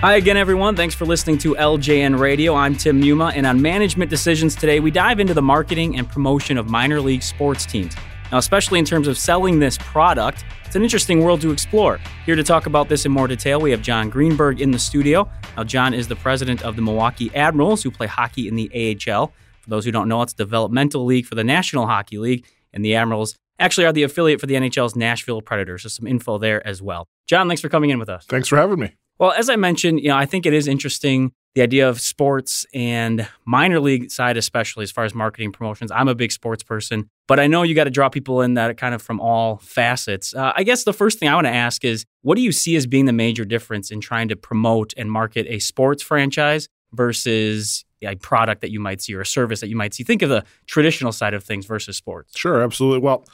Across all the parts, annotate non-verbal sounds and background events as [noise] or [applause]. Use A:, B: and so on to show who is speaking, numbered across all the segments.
A: Hi again, everyone. Thanks for listening to LJN Radio. I'm Tim Muma, and on Management Decisions today, we dive into the marketing and promotion of minor league sports teams. Now, especially in terms of selling this product, it's an interesting world to explore. Here to talk about this in more detail, we have John Greenberg in the studio. Now, John is the president of the Milwaukee Admirals, who play hockey in the AHL. For those who don't know, it's a developmental league for the National Hockey League, and the Admirals actually are the affiliate for the NHL's Nashville Predators. So, some info there as well. John, thanks for coming in with us.
B: Thanks for having me.
A: Well, as I mentioned, you know, I think it is interesting the idea of sports and minor league side, especially as far as marketing promotions. I'm a big sports person, but I know you got to draw people in that kind of from all facets. Uh, I guess the first thing I want to ask is what do you see as being the major difference in trying to promote and market a sports franchise versus a product that you might see or a service that you might see? Think of the traditional side of things versus sports.
B: Sure, absolutely. Well,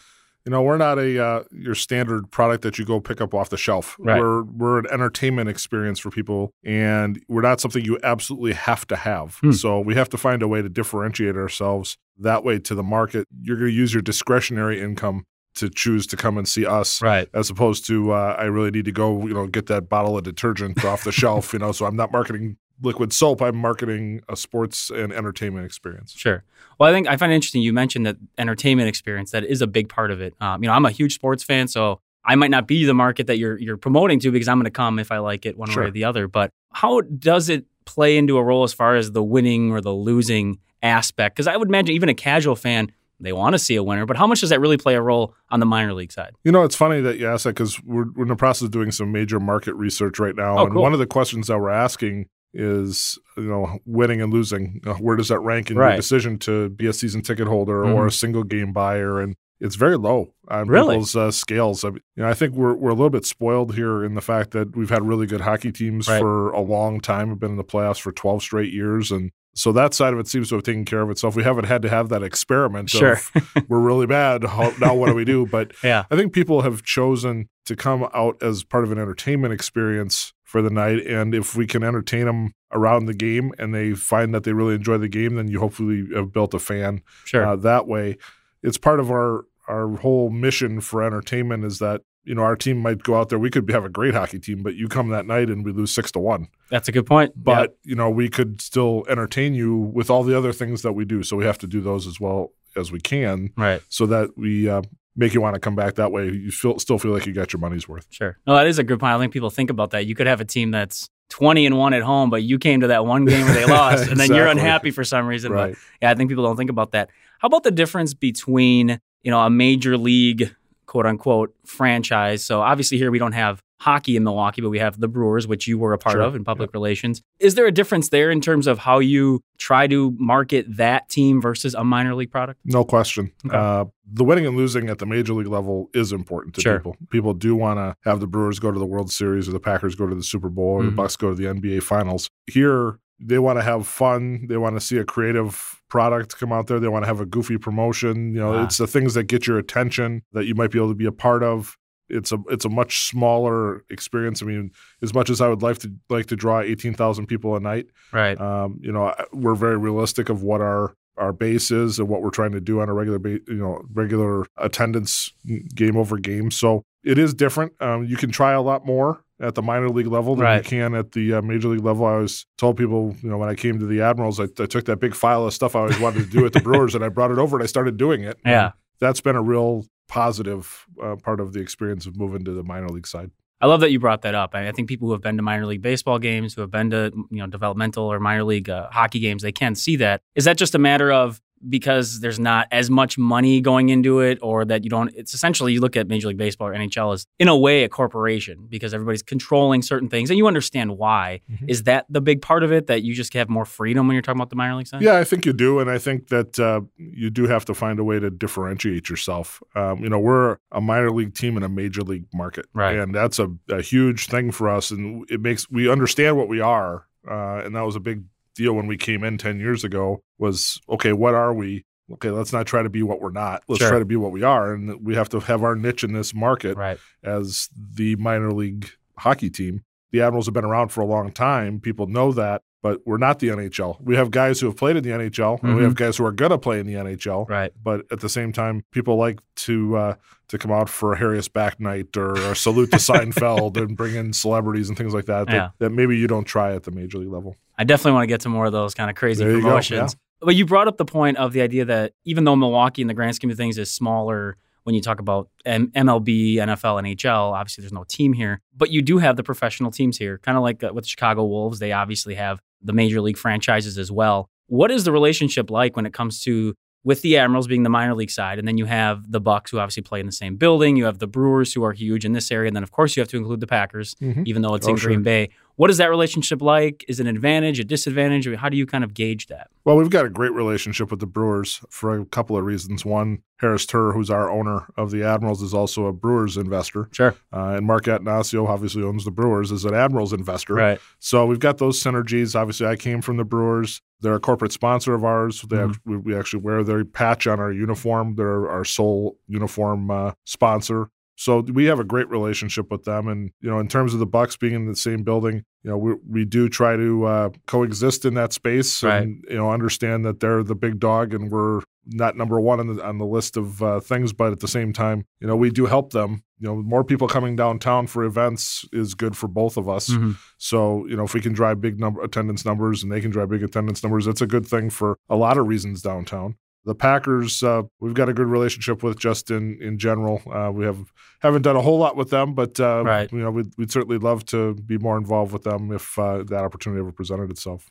B: you know, we're not a uh, your standard product that you go pick up off the shelf.
A: Right.
B: We're we're an entertainment experience for people, and we're not something you absolutely have to have.
A: Hmm.
B: So we have to find a way to differentiate ourselves that way to the market. You're going to use your discretionary income to choose to come and see us,
A: Right.
B: as opposed to uh, I really need to go, you know, get that bottle of detergent off the shelf. You know, so I'm not marketing liquid soap. I'm marketing a sports and entertainment experience.
A: Sure. Well, I think I find it interesting you mentioned that entertainment experience that is a big part of it. Um, you know, I'm a huge sports fan, so I might not be the market that you're you're promoting to because I'm going to come if I like it one way or the other. But how does it play into a role as far as the winning or the losing aspect? Because I would imagine even a casual fan they want to see a winner, but how much does that really play a role on the minor league side?
B: You know, it's funny that you ask that because we're, we're in the process of doing some major market research right now.
A: Oh,
B: and
A: cool.
B: one of the questions that we're asking is, you know, winning and losing. Uh, where does that rank in
A: Right.
B: your decision to be a season ticket holder or
A: Mhm.
B: a single game buyer? And it's very low on
A: Really?
B: people's uh, scales. I, mean, you know, I think we're, we're a little bit spoiled here in the fact that we've had really good hockey teams
A: Right.
B: for a long time. We've been in the playoffs for 12 straight years. And so that side of it seems to have taken care of itself. We haven't had to have that experiment
A: Sure.
B: of [laughs] we're really bad. How, now what do we do? But
A: Yeah.
B: I think people have chosen to come out as part of an entertainment experience for the night. And if we can entertain them around the game and they find that they really enjoy the game, then you hopefully have built a fan
A: Sure.
B: uh, that way. It's part of our our whole mission for entertainment is that you know our team might go out there. We could have a great hockey team, but you come that night and we lose six to one.
A: That's a good point.
B: But you know we could still entertain you with all the other things that we do. So we have to do those as well as we can,
A: right.
B: so that we uh, make you want to come back. That way, you feel still feel like you got your money's worth.
A: Sure. No, that is a good point. I think people think about that. You could have a team that's 20 and 1 at home, but you came to that one game where they [laughs] lost, and then you're unhappy for some reason. But
B: Right.
A: yeah, I think people don't think about that. How about the difference between, you know, a major league quote unquote franchise? So obviously here we don't have hockey in Milwaukee, but we have the Brewers, which you were a part
B: Sure.
A: of in public relations. Is there a difference there in terms of how you try to market that team versus a minor league product?
B: No question.
A: Okay.
B: Uh, the winning and losing at the major league level is important to
A: Sure.
B: people. People do want to have the Brewers go to the World Series or the Packers go to the Super Bowl or
A: Mhm.
B: the Bucks go to the NBA Finals. Here, they want to have fun. They want to see a creative product come out there. They want to have a goofy promotion. You know,
A: Ah.
B: it's the things that get your attention that you might be able to be a part of. It's a it's a much smaller experience. I mean, as much as I would like to like to draw eighteen thousand people a night,
A: Right.
B: um, you know, we're very realistic of what our our base is and what we're trying to do on a regular, ba- you know, regular attendance game over game. So it is different. Um, you can try a lot more at the minor league level than
A: Right.
B: you can at the uh, major league level. I always told people, you know, when I came to the Admirals, I, I took that big file of stuff I always wanted to do at the [laughs] Brewers and I brought it over and I started doing it.
A: Yeah.
B: And that's been a real positive uh, part of the experience of moving to the minor league side.
A: I love that you brought that up. I think people who have been to minor league baseball games, who have been to you know developmental or minor league uh, hockey games, they can see that. Is that just a matter of because there's not as much money going into it, or that you don't? It's essentially you look at Major League Baseball or NHL as in a way a corporation because everybody's controlling certain things, and you understand why.
B: Mhm.
A: Is that the big part of it that you just have more freedom when you're talking about the minor league side?
B: Yeah, I think you do, and I think that uh, you do have to find a way to differentiate yourself. Um, you know, we're a minor league team in a major league market,
A: Right.
B: And that's a, a huge thing for us, and it makes we understand what we are, uh, and that was a big deal when we came in ten years ago. Was okay, what are we? Okay, let's not try to be what we're not. Let's
A: Sure.
B: try to be what we are, and we have to have our niche in this market
A: Right.
B: as the minor league hockey team. The Admirals have been around for a long time. People know that, but we're not the NHL. We have guys who have played in the NHL, and we
A: Mhm.
B: have guys who are going to play in the NHL.
A: Right.
B: But at the same time, people like to uh, to come out for a Harrius back night or a salute to [laughs] Seinfeld and bring in celebrities and things like that, that
A: Yeah.
B: that maybe you don't try at the major league level.
A: I definitely want to get to more of those kind of crazy
B: There you go,
A: promotions. But you brought up the point of the idea that even though Milwaukee, in the grand scheme of things, is smaller when you talk about M- MLB, NFL, NHL, obviously there's no team here, but you do have the professional teams here, kind of like uh, with the Chicago Wolves. They obviously have the major league franchises as well. What is the relationship like when it comes to with the Admirals being the minor league side, and then you have the Bucks who obviously play in the same building. You have the Brewers who are huge in this area, and then of course you have to include the Packers,
B: Mhm.
A: even though it's
B: Oh,
A: in
B: sure.
A: Green Bay. What is that relationship like? Is it an advantage, a disadvantage? How do you kind of gauge that?
B: Well, we've got a great relationship with the Brewers for a couple of reasons. One, Harris Turer, who's our owner of the Admirals, is also a Brewers investor.
A: Sure.
B: Uh, and Mark Attanasio obviously owns the Brewers, is an Admirals investor.
A: Right.
B: So we've got those synergies. Obviously, I came from the Brewers. They're a corporate sponsor of ours. They
A: Mhm.
B: act- we, we actually wear their patch on our uniform. They're our sole uniform uh, sponsor. So we have a great relationship with them. And you know, in terms of the Bucks being in the same building, you know, we we do try to uh, coexist in that space and you know understand that they're the big dog and we're not number one on the on the list of uh, things. But at the same time, you know, we do help them. You know, more people coming downtown for events is good for both of us.
A: Mhm.
B: So, you know, if we can drive big number attendance numbers and they can drive big attendance numbers, it's a good thing for a lot of reasons downtown. The Packers, uh, we've got a good relationship with just in in general. Uh, we have haven't done a whole lot with them, but uh,
A: Right.
B: you know, we'd, we'd certainly love to be more involved with them if uh, that opportunity ever presented itself.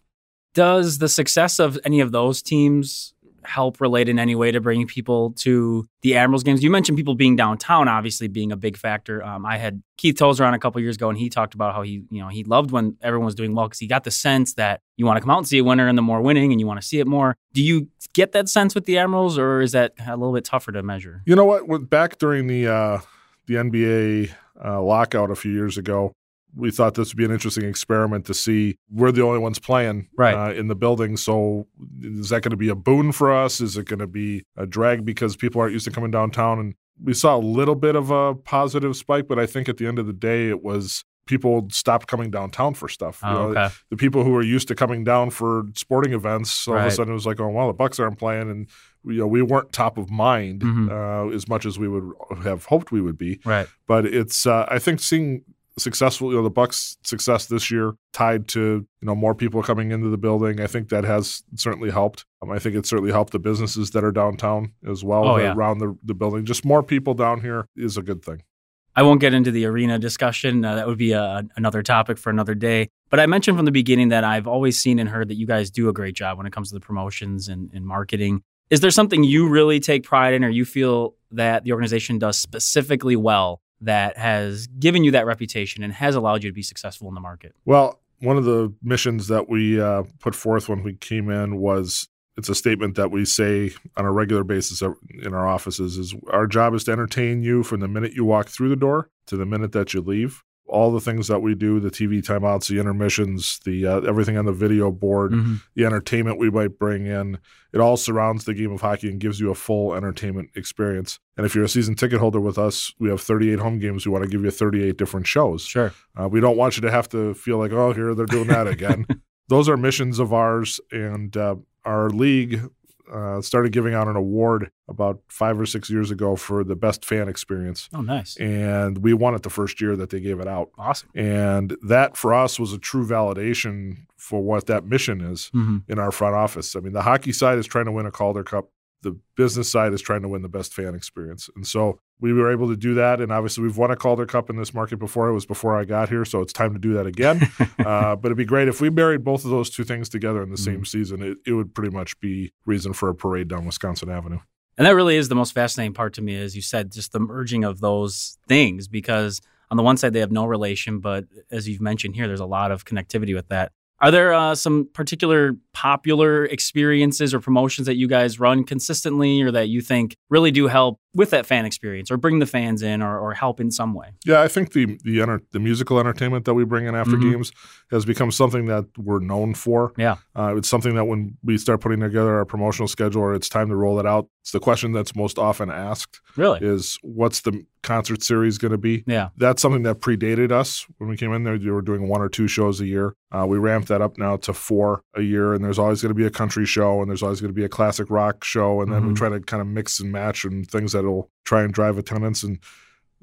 A: Does the success of any of those teams help relate in any way to bringing people to the Admirals games? You mentioned people being downtown, obviously being a big factor. Um, I had Keith Tozer on a couple years ago, and he talked about how he, you know, he loved when everyone was doing well because he got the sense that you want to come out and see a winner, and the more winning, and you want to see it more. Do you get that sense with the Admirals, or is that a little bit tougher to measure?
B: You know what? Back during the uh, the NBA uh, lockout a few years ago, we thought this would be an interesting experiment to see we're the only ones playing
A: Right.
B: uh, in the building. So is that going to be a boon for us? Is it going to be a drag because people aren't used to coming downtown? And we saw a little bit of a positive spike, but I think at the end of the day, it was people stopped coming downtown for stuff. You
A: Oh,
B: know,
A: okay.
B: the people who were used to coming down for sporting events, all of a sudden it was like, oh, well, the Bucks aren't playing, and you know we weren't top of mind
A: Mhm.
B: uh, as much as we would have hoped we would be.
A: Right.
B: But it's uh, I think seeing successful, you know, the Bucks' success this year tied to you know more people coming into the building. I think that has certainly helped. Um, I think it certainly helped the businesses that are downtown as well
A: Oh, yeah.
B: around the, the building. Just more people down here is a good thing.
A: I won't get into the arena discussion. Uh, that would be a, another topic for another day. But I mentioned from the beginning that I've always seen and heard that you guys do a great job when it comes to the promotions and, and marketing. Is there something you really take pride in or you feel that the organization does specifically well that has given you that reputation and has allowed you to be successful in the market?
B: Well, one of the missions that we uh, put forth when we came in was it's a statement that we say on a regular basis in our offices is our job is to entertain you from the minute you walk through the door to the minute that you leave all the things that we do the tv timeouts the intermissions the uh, everything on the video board
A: Mhm.
B: the entertainment we might bring in it all surrounds the game of hockey and gives you a full entertainment experience and if you're a season ticket holder with us we have 38 home games we want to give you 38 different shows
A: Sure.
B: uh, we don't want you to have to feel like, oh, here they're doing that again. [laughs] Those are missions of ours, and uh, our league uh, started giving out an award about five or six years ago for the best fan experience,
A: Oh, nice.
B: and we won it the first year that they gave it out.
A: Awesome.
B: And that for us was a true validation for what that mission is
A: hmm
B: in our front office. I mean, the hockey side is trying to win a Calder Cup. The business side is trying to win the best fan experience. And so we were able to do that. And obviously, we've won a Calder Cup in this market before. It was before I got here. So it's time to do that again. [laughs] uh, but it'd be great if we married both of those two things together in the same season. It, it would pretty much be reason for a parade down Wisconsin Avenue.
A: And that really is the most fascinating part to me, as you said, just the merging of those things. Because on the one side, they have no relation, but as you've mentioned here, there's a lot of connectivity with that. Are there uh, some particular popular experiences or promotions that you guys run consistently or that you think really do help with that fan experience or bring the fans in or, or help in some way?
B: Yeah, I think the the enter, the musical entertainment that we bring in after
A: Mhm.
B: games has become something that we're known for.
A: Yeah.
B: Uh, it's something that when we start putting together our promotional schedule or it's time to roll it out, it's the question that's most often asked
A: Really?
B: is what's the concert series going to be.
A: Yeah.
B: That's something that predated us when we came in there. We were doing one or two shows a year. Uh, we ramped that up now to four a year, and there's always going to be a country show, and there's always going to be a classic rock show, and then
A: Mhm.
B: we try to kind of mix and match and things that'll try and drive attendance and.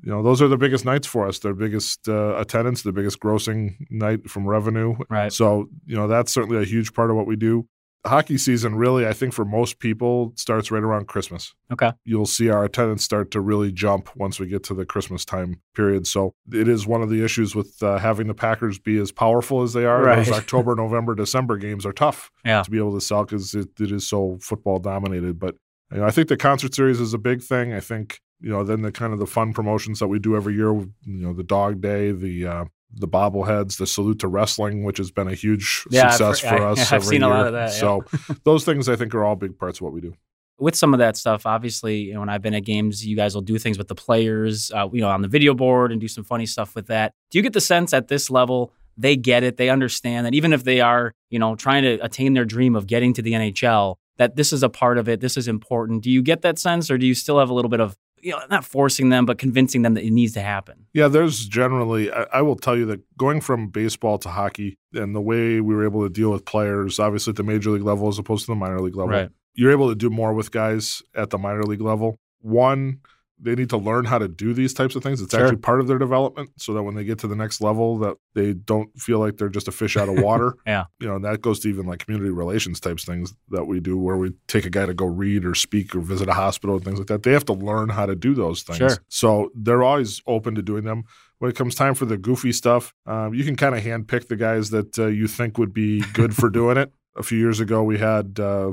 B: You know, those are the biggest nights for us. Their biggest uh, attendance, the biggest grossing night from revenue.
A: Right.
B: So, you know, that's certainly a huge part of what we do. Hockey season, really, I think for most people, starts right around Christmas.
A: Okay.
B: You'll see our attendance start to really jump once we get to the Christmas time period. So, it is one of the issues with uh, having the Packers be as powerful as they are.
A: Right.
B: Those [laughs] October, November, December games are tough
A: Yeah.
B: to be able to sell because it, it is so football dominated. But you know, I think the concert series is a big thing. I think you know then the kind of the fun promotions that we do every year. You know, the Dog Day, the uh, the bobbleheads, the salute to wrestling, which has been a huge
A: Yeah, I've
B: success for
A: I-
B: us. [laughs]
A: I've
B: every
A: seen a lot
B: year.
A: of that, yeah.
B: So those things I think are all big parts of what we do.
A: with some of that stuff, obviously, you know, when I've been at games, you guys will do things with the players, uh, you know, on the video board and do some funny stuff with that. Do you get the sense at this level they get it, they understand that even if they are, you know, trying to attain their dream of getting to the NHL, that this is a part of it, this is important. Do you get that sense, or do you still have a little bit of, you know, not forcing them, but convincing them that it needs to happen?
B: Yeah, there's generally, I, I will tell you that going from baseball to hockey and the way we were able to deal with players, obviously at the major league level as opposed to the minor league level,
A: Right.
B: you're able to do more with guys at the minor league level. One, they need to learn how to do these types of things. It's
A: Sure.
B: actually part of their development so that when they get to the next level that they don't feel like they're just a fish out of water. [laughs]
A: Yeah.
B: You know, and that goes to even like community relations types things that we do where we take a guy to go read or speak or visit a hospital and things like that. They have to learn how to do those things.
A: Sure.
B: So they're always open to doing them. When it comes time for the goofy stuff, um, you can kind of handpick the guys that uh, you think would be good for [laughs] doing it. A few years ago, we had uh,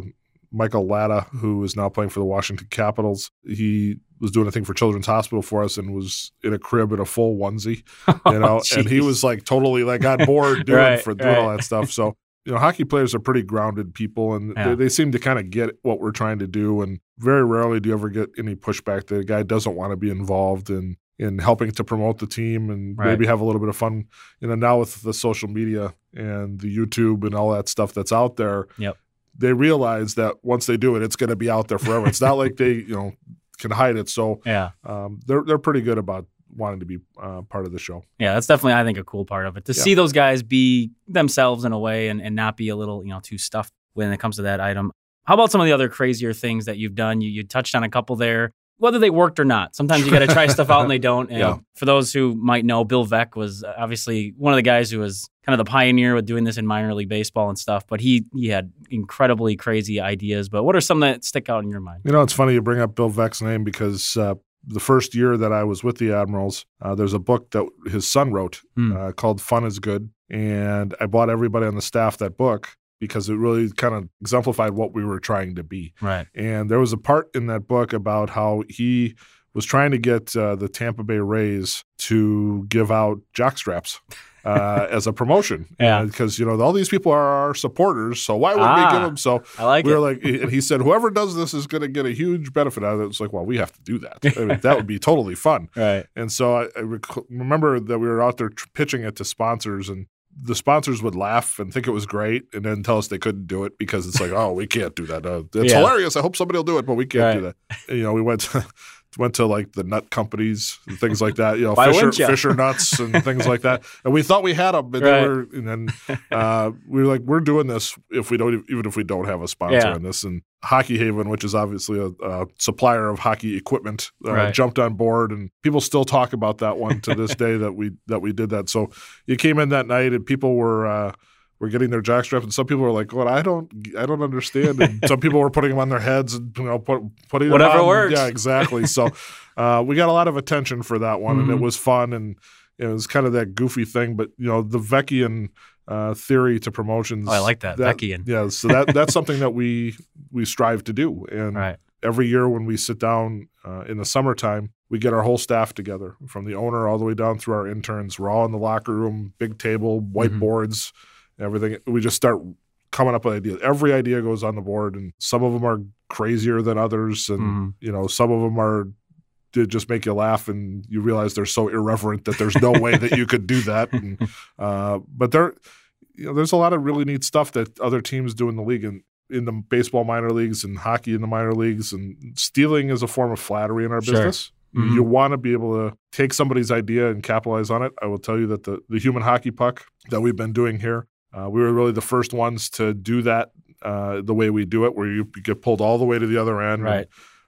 B: Michael Latta, who is now playing for the Washington Capitals. He was doing a thing for Children's Hospital for us and was in a crib in a full onesie, you [laughs] know, oh, and he was like totally like on board doing
A: Right,
B: for doing all
A: right.
B: that stuff. So you know, hockey players are pretty grounded people, and
A: Yeah.
B: they, they seem to kind of get what we're trying to do. And very rarely do you ever get any pushback. that a guy doesn't want to be involved in in helping to promote the team and
A: Right.
B: maybe have a little bit of fun. You know, now with the social media and the YouTube and all that stuff that's out there,
A: Yep.
B: They realize that once they do it, it's going to be out there forever. it's not like [laughs] they you know can hide it. So
A: Yeah.
B: um, they're they're pretty good about wanting to be uh, part of the show.
A: Yeah, that's definitely I think a cool part of it to
B: Yeah.
A: see those guys be themselves in a way and, and not be a little you know too stuffed when it comes to that item. How about some of the other crazier things that you've done? You you touched on a couple there, whether they worked or not. Sometimes you got to try [laughs] stuff out and they don't. And
B: Yeah.
A: For those who might know, Bill Veeck was obviously one of the guys who was kind of the pioneer with doing this in minor league baseball and stuff. But he he had incredibly crazy ideas. But what are some that stick out in your mind?
B: You know, it's funny you bring up Bill Veeck's name because uh, the first year that I was with the Admirals, uh, there's a book that his son wrote
A: Hmm.
B: uh, called Fun is Good. And I bought everybody on the staff that book because it really kind of exemplified what we were trying to be.
A: Right.
B: And there was a part in that book about how he was trying to get uh, the Tampa Bay Rays to give out jock straps. Uh, [laughs] as a promotion,
A: Yeah.
B: because you know all these people are our supporters, so why would we
A: Ah.
B: give them? So
A: I like
B: we
A: it.
B: were like, and he said, whoever does this is going to get a huge benefit out of it. It's like, well, we have to do that. I mean, that would be totally fun. [laughs]
A: right.
B: And so I, I rec- remember that we were out there tr- pitching it to sponsors, and the sponsors would laugh and think it was great, and then tell us they couldn't do it because it's like, [laughs] oh, we can't do that. Uh, it's
A: Yeah.
B: hilarious. I hope somebody will do it, but we can't do that. You know, we went. To, Went to like the nut companies and things like that, you know, [laughs] Fisher,
A: wouldn't?
B: Fisher nuts and things like that. [laughs] And we thought we had them, but
A: Right.
B: they were, and then uh, we were like, we're doing this if we don't, even if we don't have a sponsor
A: Yeah.
B: on this. And Hockey Haven, which is obviously a, a supplier of hockey equipment, uh,
A: Right.
B: jumped on board, and people still talk about that one to this [laughs] day that we that we did that. So you came in that night, and people were. Uh, were getting their jockstrap, and some people were like, "What? I don't, I don't understand." And [laughs] some people were putting them on their heads and you know, put, putting
A: Whatever works.
B: Yeah, exactly. So [laughs] uh, we got a lot of attention for that one, and it
A: Mhm.
B: was fun, and it was kind of that goofy thing. But you know, the Veeckian uh, theory to promotions.
A: Oh, I like that. Veeckian.
B: Yeah, so that [laughs] that's something that we we strive to do, and
A: Right.
B: every year when we sit down uh, in the summertime, we get our whole staff together from the owner all the way down through our interns. We're all in the locker room, big table,
A: Mm-hmm.
B: Everything. We just start coming up with ideas. Every idea goes on the board, and some of them are crazier than others, and
A: Mhm.
B: you know some of them are did just make you laugh, and you realize they're so irreverent that there's no way that you could do that. [laughs] And, uh, but there, you know, there's a lot of really neat stuff that other teams do in the league, and in the baseball minor leagues and hockey in the minor leagues, and stealing is a form of flattery in our
A: Sure.
B: business. Mm-hmm. You want to be able to take somebody's idea and capitalize on it. I will tell you that the, the human hockey puck that we've been doing here, uh, we were really the first ones to do that uh, the way we do it, where you get pulled all the way to the other end.
A: Right.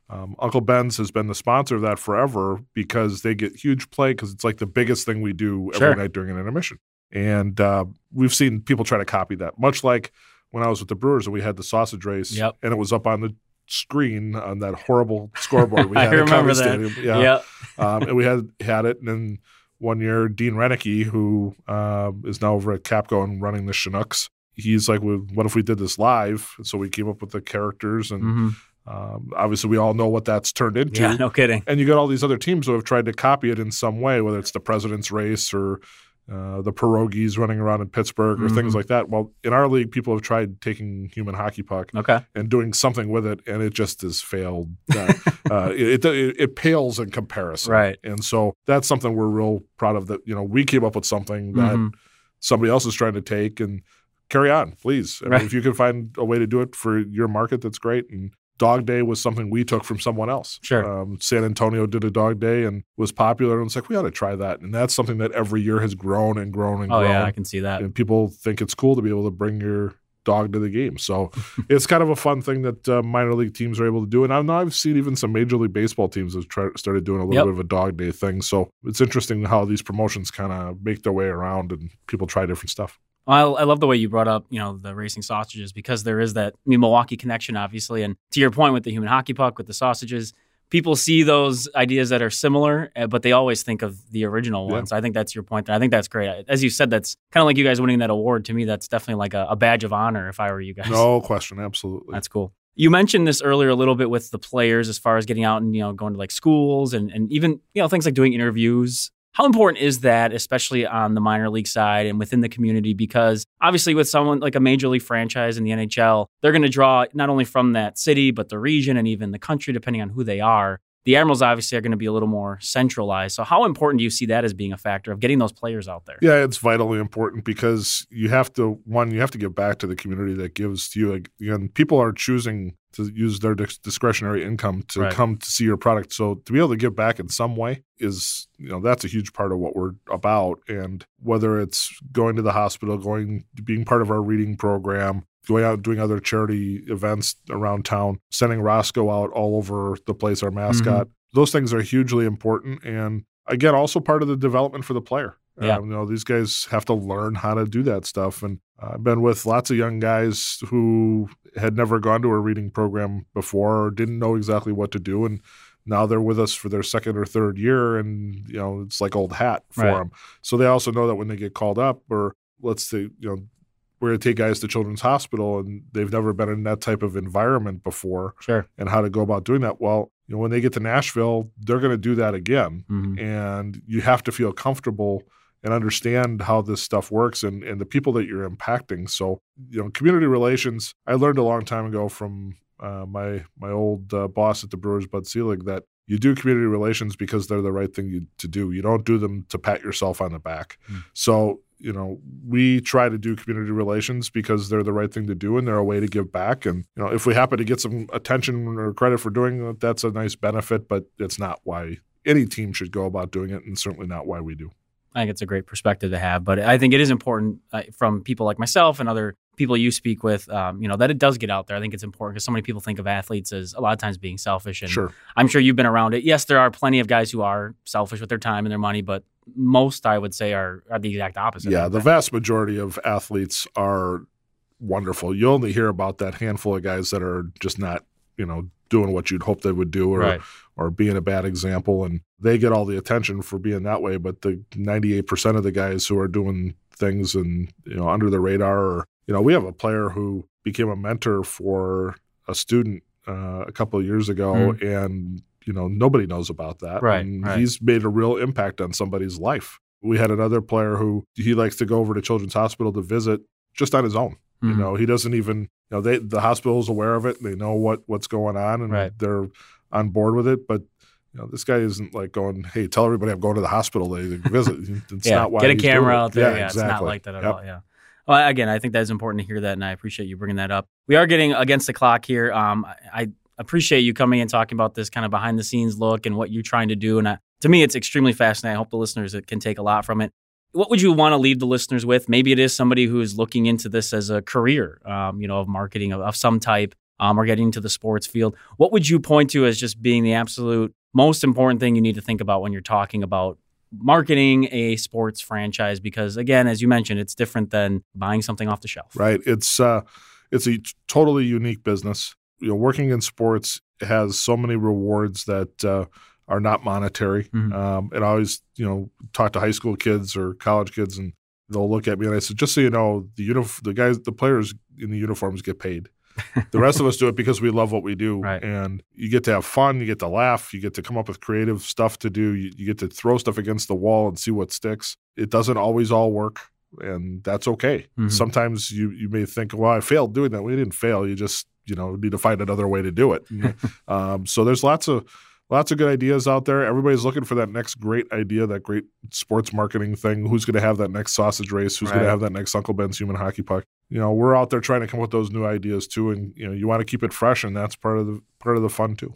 B: Um, Uncle Ben's has been the sponsor of that forever because they get huge play because it's like the biggest thing we do every
A: Sure.
B: night during an intermission. And uh, we've seen people try to copy that, much like when I was with the Brewers and we had the sausage race,
A: Yep.
B: and it was up on the screen on that horrible scoreboard we [laughs]
A: I
B: had at
A: remember that.
B: Stadium. Yeah,
A: Yeah.
B: um, and we had had it, and then one year Dean Renicky, who uh, is now over at Capco and running the Chinooks, he's like, well, "What if we did this live?" And so we came up with the characters, and
A: Mhm.
B: um, obviously we all know what that's turned into.
A: Yeah. No kidding.
B: And you got all these other teams who have tried to copy it in some way, whether it's the President's Race or uh, the pierogies running around in Pittsburgh or things
A: Mhm.
B: like that. Well, in our league, people have tried taking human hockey puck
A: Okay.
B: and doing something with it, and it just has failed. Uh, uh, [laughs] it, it it pales in comparison,
A: Right.
B: And so that's something we're real proud of. That you know we came up with something that
A: Mhm.
B: somebody else is trying to take and carry on, please. I mean,
A: Right.
B: if you can find a way to do it for your market, that's great. And Dog Day was something we took from someone else.
A: Sure.
B: Um, San Antonio did a Dog Day and was popular, and it's like we ought to try that. And that's something that every year has grown and grown and grown.
A: Oh
B: grown.
A: yeah, I can see that.
B: and people think it's cool to be able to bring your dog to the game. So [laughs] it's kind of a fun thing that uh, minor league teams are able to do. And I know I've seen even some major league baseball teams have tried, started doing a little
A: Yep.
B: bit of a dog day thing. So it's interesting how these promotions kind of make their way around and people try different stuff.
A: I, I love the way you brought up, you know, the racing sausages because there is that I mean, Milwaukee connection, obviously. And to your point with the human hockey puck, with the sausages, people see those ideas that are similar, uh, but they always think of the original
B: Yeah.
A: ones. I think that's your point. There. I think that's great. As you said, that's kind of like you guys winning that award. To me, that's definitely like a, a badge of honor if I were you guys.
B: No question, absolutely.
A: That's cool. You mentioned this earlier a little bit with the players as far as getting out and you know going to like schools and, and even you know things like doing interviews. How important is that, especially on the minor league side and within the community? Because obviously, with someone like a major league franchise in the NHL, they're going to draw not only from that city, but the region and even the country, depending on who they are. The Admirals obviously are going to be a little more centralized. So, how important do you see that as being a factor of getting those players out there?
B: Yeah, it's vitally important because you have to one, you have to give back to the community that gives to you. Like, you people are choosing to use their discretionary income to
A: Right.
B: come to see your product. So to be able to give back in some way is, you know, that's a huge part of what we're about. And whether it's going to the hospital, going being part of our reading program, going out and doing other charity events around town, sending Roscoe out all over the place, our mascot. Those things are hugely important. And again, also part of the development for the player.
A: Yeah.
B: Um, you know, these guys have to learn how to do that stuff. And I've been with lots of young guys who had never gone to a reading program before or didn't know exactly what to do. And now they're with us for their second or third year. And, you know, it's like old hat for
A: Right.
B: them. So they also know that when they get called up or let's say, you know, we're going to take guys to Children's Hospital and they've never been in that type of environment before
A: Sure.
B: and how to go about doing that. Well, you know, when they get to Nashville, they're going to do that again
A: Mhm.
B: and you have to feel comfortable and understand how this stuff works and, and the people that you're impacting. So, you know, community relations, I learned a long time ago from uh, my my old uh, boss at the Brewers, Bud Selig, that you do community relations because they're the right thing you, to do. You don't do them to pat yourself on the back.
A: Mm.
B: So, you know, we try to do community relations because they're the right thing to do and they're a way to give back. And, you know, if we happen to get some attention or credit for doing it, that's a nice benefit, but it's not why any team should go about doing it and certainly not why we do.
A: I think it's a great perspective to have, but I think it is important uh, from people like myself and other people you speak with, um, you know, that it does get out there. I think it's important because so many people think of athletes as a lot of times being selfish, and
B: Sure.
A: I'm sure you've been around it. Yes, there are plenty of guys who are selfish with their time and their money, but most I would say are are the exact opposite.
B: Yeah, the vast majority of athletes are wonderful. You only hear about that handful of guys that are just not, you know, doing what you'd hope they would do or
A: right.
B: or being a bad example and they get all the attention for being that way, but the 98% of the guys who are doing things and, you know, under the radar or you know, we have a player who became a mentor for a student uh, a couple of years ago and you know, nobody knows about that.
A: Right,
B: And
A: right.
B: he's made a real impact on somebody's life. We had another player who he likes to go over to Children's Hospital to visit just on his own. You
A: Mhm.
B: know, he doesn't even, you know, they the hospital's aware of it. They know what what's going on and
A: Right.
B: they're on board with it. But you know, this guy isn't like going, "Hey, tell everybody I'm going to the hospital to visit." [laughs] It's
A: yeah,
B: not why
A: get a camera out there. Yeah,
B: exactly.
A: it's not like that at
B: Yep.
A: all. Yeah. Well, again, I think that is important to hear that, and I appreciate you bringing that up. We are getting against the clock here. Um, I, appreciate you coming and talking about this kind of behind the scenes look and what you're trying to do. And uh, to me, it's extremely fascinating. I hope the listeners can take a lot from it. What would you want to leave the listeners with? Maybe it is somebody who is looking into this as a career, um, you know, of marketing of, of some type, um, or getting into the sports field. What would you point to as just being the absolute most important thing you need to think about when you're talking about marketing a sports franchise because again as you mentioned it's different than buying something off the shelf
B: right it's uh it's a totally unique business you know working in sports has so many rewards that uh, are not monetary mm-hmm. um, and i always you know talk to high school kids or college kids and they'll look at me and i said just so you know the unif- the guys the players in the uniforms get paid the rest of us do it because we love what we do. [laughs]
A: Right.
B: And you get to have fun, you get to laugh, you get to come up with creative stuff to do, you, you get to throw stuff against the wall and see what sticks. It doesn't always all work, and that's okay. Mm-hmm. Sometimes you, you may think, well, I failed doing that. We didn't fail. You just, you know, need to find another way to do it. [laughs] um, so there's lots of lots of good ideas out there. Everybody's looking for that next great idea, that great sports marketing thing. Who's going to have that next sausage race? Who's right. going to have that next Uncle Ben's human hockey puck? you know we're out there trying to come up with those new ideas too and you know you want to keep it fresh and that's part of the part of the fun too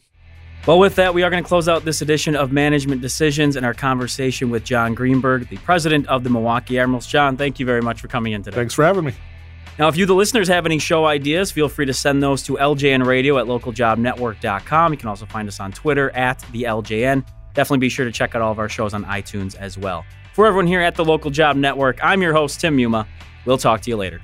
A: well with that we are going to close out this edition of management decisions and our conversation with john greenberg the president of the milwaukee admirals. John thank you very much for coming in today.
B: Thanks for having me.
A: Now if you the listeners have any show ideas feel free to send those to ljn radio at localjobnetwork.com you can also find us on twitter at the ljn definitely be sure to check out all of our shows on itunes as well. For everyone here at the local job network i'm your host tim muma. We'll talk to you later